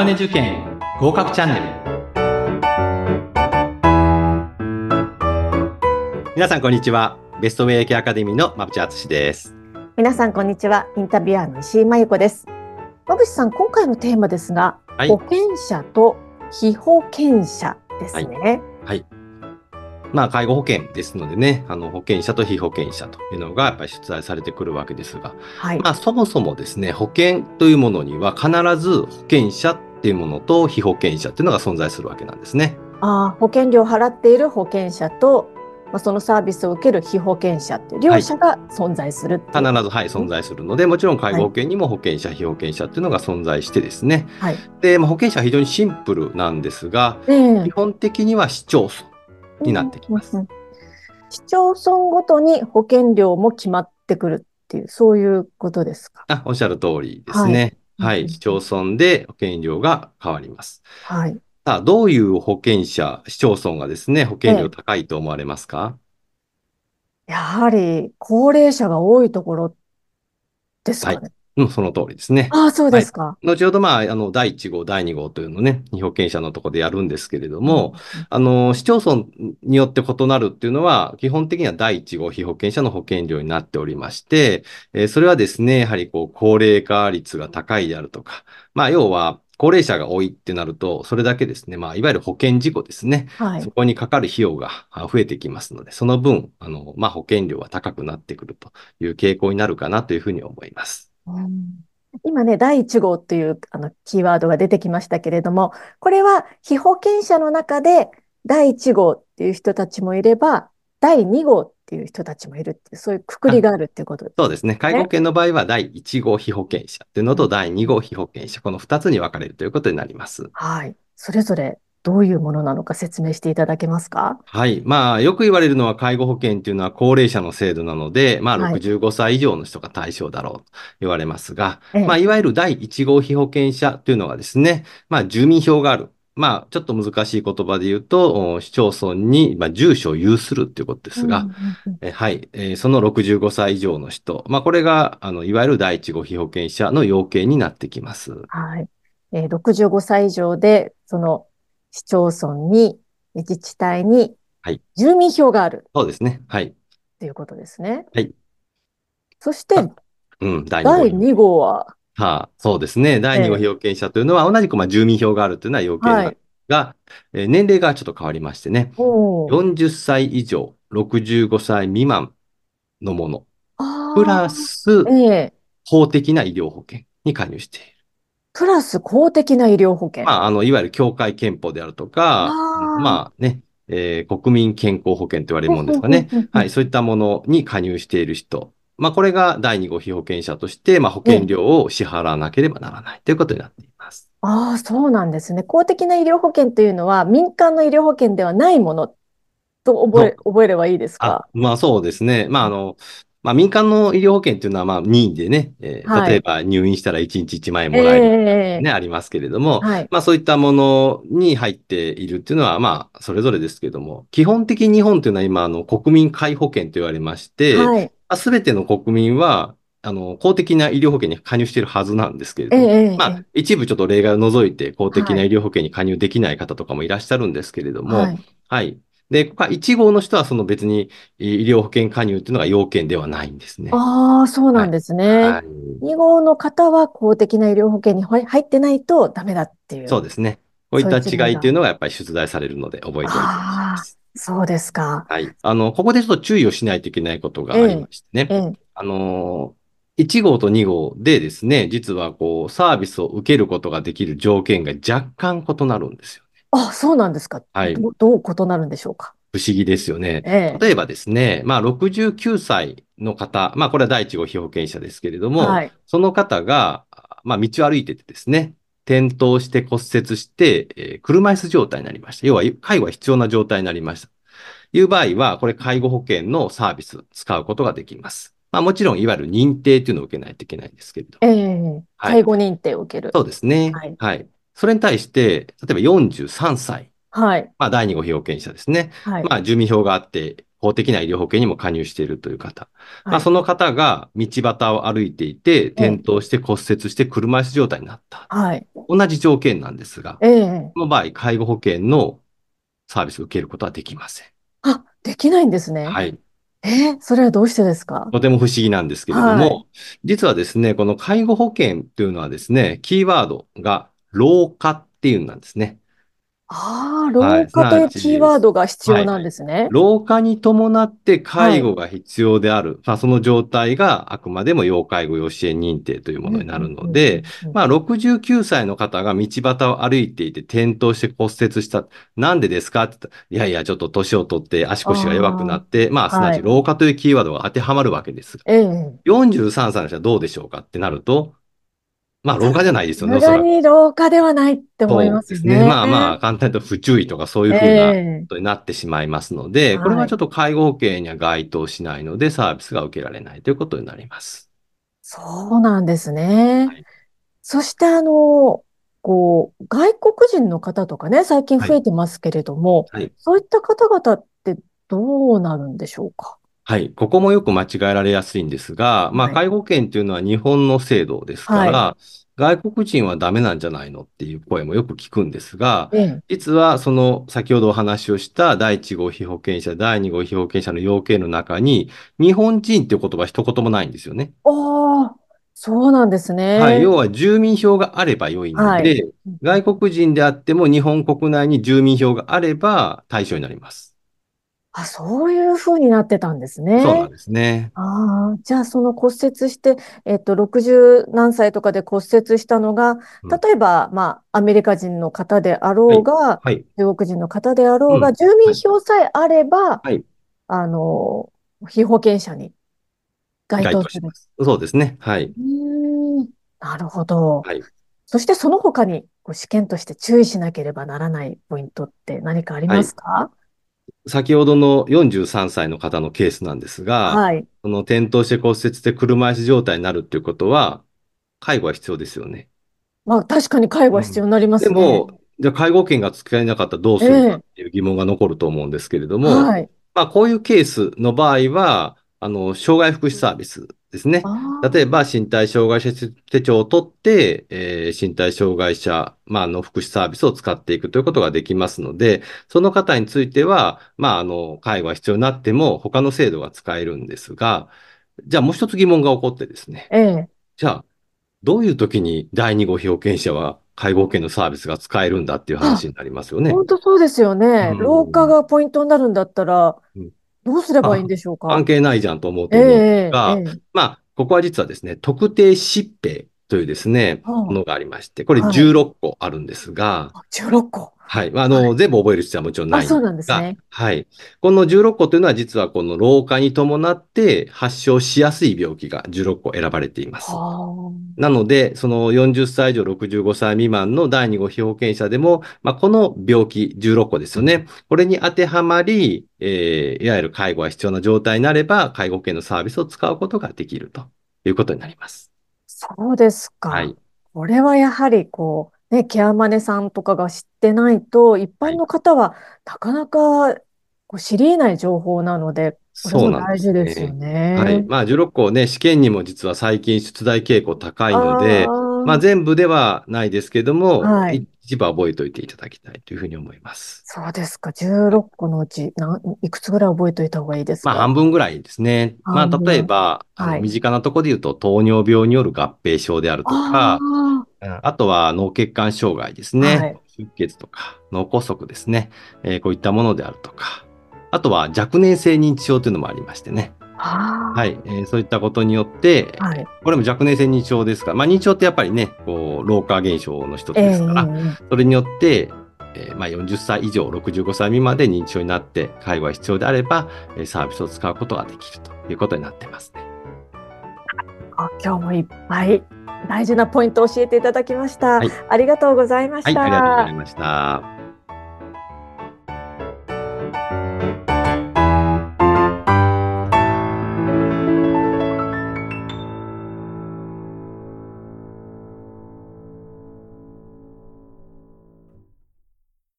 マネ受験合格チャンネル。皆さんこんにちは。ベストウェイケアカデミーの馬淵敦です。皆さんこんにちは。インタビュアーの石井真由子です。馬淵さん今回のテーマですが、はい、保険者と被保険者ですね、はい、はい。まあ、介護保険ですのでね、あの保険者と被保険者というのがやっぱり出題されてくるわけですが、はい、まあ、そもそもですね、保険というものには必ず保険者っていうものと被保険者っていうのが存在するわけなんですね。あ保険料を払っている保険者と、まあ、そのサービスを受ける被保険者っていう両者が存在する、はい、必ず、はい、存在するので、もちろん介護保険にも保険者、はい、被保険者っていうのが存在してですね、はい、で、まあ、保険者は非常にシンプルなんですが、えー、基本的には市町村になってきます。うんうん市町村ごとに保険料も決まってくるっていう、そういうことですか。あ、おっしゃる通りですね。はい。はい、市町村で保険料が変わります。はい。さあ、どういう保険者、市町村がですね、保険料高いと思われますか、やはり、高齢者が多いところですかね。はいうん、その通りですね。ああ、そうですか。はい、後ほど、まあ、あの、第1号、第2号というのをね、被保険者のところでやるんですけれども、うん、あの、市町村によって異なるっていうのは、基本的には第1号被保険者の保険料になっておりまして、えー、それはですね、やはりこう、高齢化率が高いであるとか、まあ、要は、高齢者が多いってなると、それだけですね、まあ、いわゆる保険事故ですね。はい、そこにかかる費用が増えてきますので、その分、あの、まあ、保険料は高くなってくるという傾向になるかなというふうに思います。うん今ね、第1号っていうあのキーワードが出てきましたけれども、これは被保険者の中で第1号っていう人たちもいれば、第2号っていう人たちもいるっていう、そういうくくりがあるっていうことです、ね、そうですね。介護保険の場合は第1号被保険者っていうのと第2号被保険者、この2つに分かれるということになります。はい。それぞれどういうものなのか説明していただけますか？はい。まあ、よく言われるのは介護保険っていうのは高齢者の制度なので、まあ、65歳以上の人が対象だろうと言われますが、はい、まあ、いわゆる第1号被保険者というのはですね、まあ、住民票がある。まあ、ちょっと難しい言葉で言うと、市町村に、まあ、住所を有するということですが、えはい、えー、その65歳以上の人、まあ、これが、あの、いわゆる第1号被保険者の要件になってきます。はい。えー、65歳以上で、その市町村に、自治体に、住民票がある。そうですね。はい。ということですね。はい。そして、うん、第2号は、は？あ、そうですね。第2号被保険者というのは、同じくまあ住民票があるというのは要件なんですが、はい、えー、年齢がちょっと変わりましてね、40歳以上、65歳未満のもの、プラス、法的な医療保険に加入している。プラス公的な医療保険。まあ、あの、いわゆる協会憲法であるとか、まあね、えー、国民健康保険と言われるものですかね。はい、そういったものに加入している人。まあ、これが第2号被保険者として、まあ、保険料を支払わなければならないということになっています。ああ、そうなんですね。公的な医療保険というのは、民間の医療保険ではないものと覚え、覚えればいいですか？まあそうですね。まああの、まあ、民間の医療保険っていうのは、まあ、任意でね、えー、例えば入院したら1日1万円もらえる、ね、えー、ありますけれども、はい、まあ、そういったものに入っているっていうのは、まあ、それぞれですけれども、基本的に日本というのは今、あの、国民皆保険と言われまして、す、べ、い、ての国民は、あの、公的な医療保険に加入しているはずなんですけれども、えー、まあ、一部ちょっと例外を除いて、公的な医療保険に加入できない方とかもいらっしゃるんですけれども、はい、はいで、1号の人はその別に医療保険加入っていうのが要件ではないんですね。ああ、そうなんですね。はい、2号の方は公的な医療保険に入ってないとダメだっていう。そうですね。こういった違いっていうのがやっぱり出題されるので覚えておいてください。そうですか。はい。あの、ここでちょっと注意をしないといけないことがありましてね。えええ、あの、1号と2号でですね、実はこう、サービスを受けることができる条件が若干異なるんですよ。あ、そうなんですか。はい。どどう異なるんでしょうか。不思議ですよね。ええ、例えばですね、まあ、69歳の方、まあ、これは第一号被保険者ですけれども、はい、その方が、まあ、道を歩いててですね、転倒して骨折して、えー、車椅子状態になりました。要は、介護が必要な状態になりました。いう場合は、これ介護保険のサービス使うことができます。まあもちろん、いわゆる認定っていうのを受けないといけないんですけれど。ええー介護認定を受ける。そうですね。はい。はい。それに対して、例えば43歳。はい。まあ、第2号被保険者ですね。はい。まあ、住民票があって、公的な医療保険にも加入しているという方。はい、まあ、その方が道端を歩いていて、転倒して骨折して車椅子状態になった。はい、同じ条件なんですが、えー、この場合、介護保険のサービスを受けることはできません。あ、できないんですね。はい。えー、それはどうしてですか？とても不思議なんですけれども、はい、実はですね、この介護保険というのはですね、キーワードが老化っていうんなんですね。ああ、老化というキーワードが必要なんですね。はい、老化に伴って介護が必要である。はい、まあ、その状態があくまでも要介護要支援認定というものになるので、まあ、69歳の方が道端を歩いていて転倒して骨折した。なんでですかって言ったら、いやいや、ちょっと年を取って足腰が弱くなって、まあ、すなわち老化というキーワードが当てはまるわけですが、はい、43歳の人はどうでしょうかってなると、まあ、老化じゃないですよね。無駄に老化ではないって思いますね。そうですね。まあまあ、簡単に言うと不注意とかそういうふうなことになってしまいますので、えー、これはちょっと介護保険には該当しないので、サービスが受けられないということになります。そうなんですね。はい、そして、あの、こう、外国人の方とかね、最近増えてますけれども、はいはい、そういった方々ってどうなるんでしょうか？はい。ここもよく間違えられやすいんですが、まあ、介護保険っていうのは日本の制度ですから、はい、外国人はダメなんじゃないのっていう声もよく聞くんですが、実はその先ほどお話をした第1号被保険者、第2号被保険者の要件の中に、日本人っていう言葉一言もないんですよね。ああ、そうなんですね。はい。要は住民票があれば良いので、はい、外国人であっても日本国内に住民票があれば対象になります。あ、そういう風になってたんですね。そうなんですね。ああ、じゃあその骨折して、えっと、60何歳とかで骨折したのが、例えば、まあ、アメリカ人の方であろうが、はいはい、中国人の方であろうが、うん、住民票さえあれば、はい、あの、被保険者に該当する。そうですね。はい。うん、なるほど。はい。そしてその他に、試験として注意しなければならないポイントって何かありますか、はい先ほどの43歳の方のケースなんですが、はい、その転倒して骨折して車椅子状態になるっていうことは、介護は必要ですよね。まあ確かに介護は必要になりますね。うん、でも、じゃあ介護権が使えなかったらどうするかっていう疑問が残ると思うんですけれども、えーはい、まあこういうケースの場合は、あの、障害福祉サービスですね。例えば、身体障害者手帳を取って、えー、身体障害者、まあ、の福祉サービスを使っていくということができますので、その方については、まあ、あの、介護が必要になっても、他の制度が使えるんですが、じゃあもう一つ疑問が起こってですね。ええ、じゃあ、どういう時に第2号被保険者は介護保険のサービスが使えるんだっていう話になりますよね。本当そうですよね。うん、老化がポイントになるんだったら、うんどうすればいいんでしょうか？関係ないじゃんと思うと思うんですが、えーえー、まあ、ここは実はですね、特定疾病というですね、ものがありまして、これ16個あるんですが、はい、16個はい。あの、はい、全部覚える必要はもちろんないんそうなんですね。はい。この16個というのは実はこの老化に伴って発症しやすい病気が16個選ばれています。なので、その40歳以上65歳未満の第2号被保険者でも、まあ、この病気16個ですよね。これに当てはまり、えー、いわゆる介護が必要な状態になれば、介護保険のサービスを使うことができるということになります。そうですか。はい。これはやはりこう、ね、ケアマネさんとかが知ってないと、一般の方はなかなかこう知り得ない情報なので、これも大事ですよね。はい。まあ、16個ね、試験にも実は最近出題傾向高いので、まあ、全部ではないですけども、はい、一部覚えておいていただきたいというふうに思います。そうですか。16個のうち何、いくつぐらい覚えておいた方がいいですか？まあ、半分ぐらいですね。まあ、例えば、あの身近なところで言うと、糖尿病による合併症であるとか、あとは脳血管障害ですね。はい、出血とか脳梗塞ですね、えー、こういったものであるとか。あとは若年性認知症というのもありましてね。はい、えー、そういったことによって、はい、これも若年性認知症ですから、まあ、認知症ってやっぱりね、こう老化現象の一つですから、えー、それによって、えーまあ、40歳以上、65歳未満で認知症になって、介護が必要であれば、サービスを使うことができるということになってますね。今日もいっぱい大事なポイントを教えていただきました。はい、ありがとうございました。はい、ありがとうございました。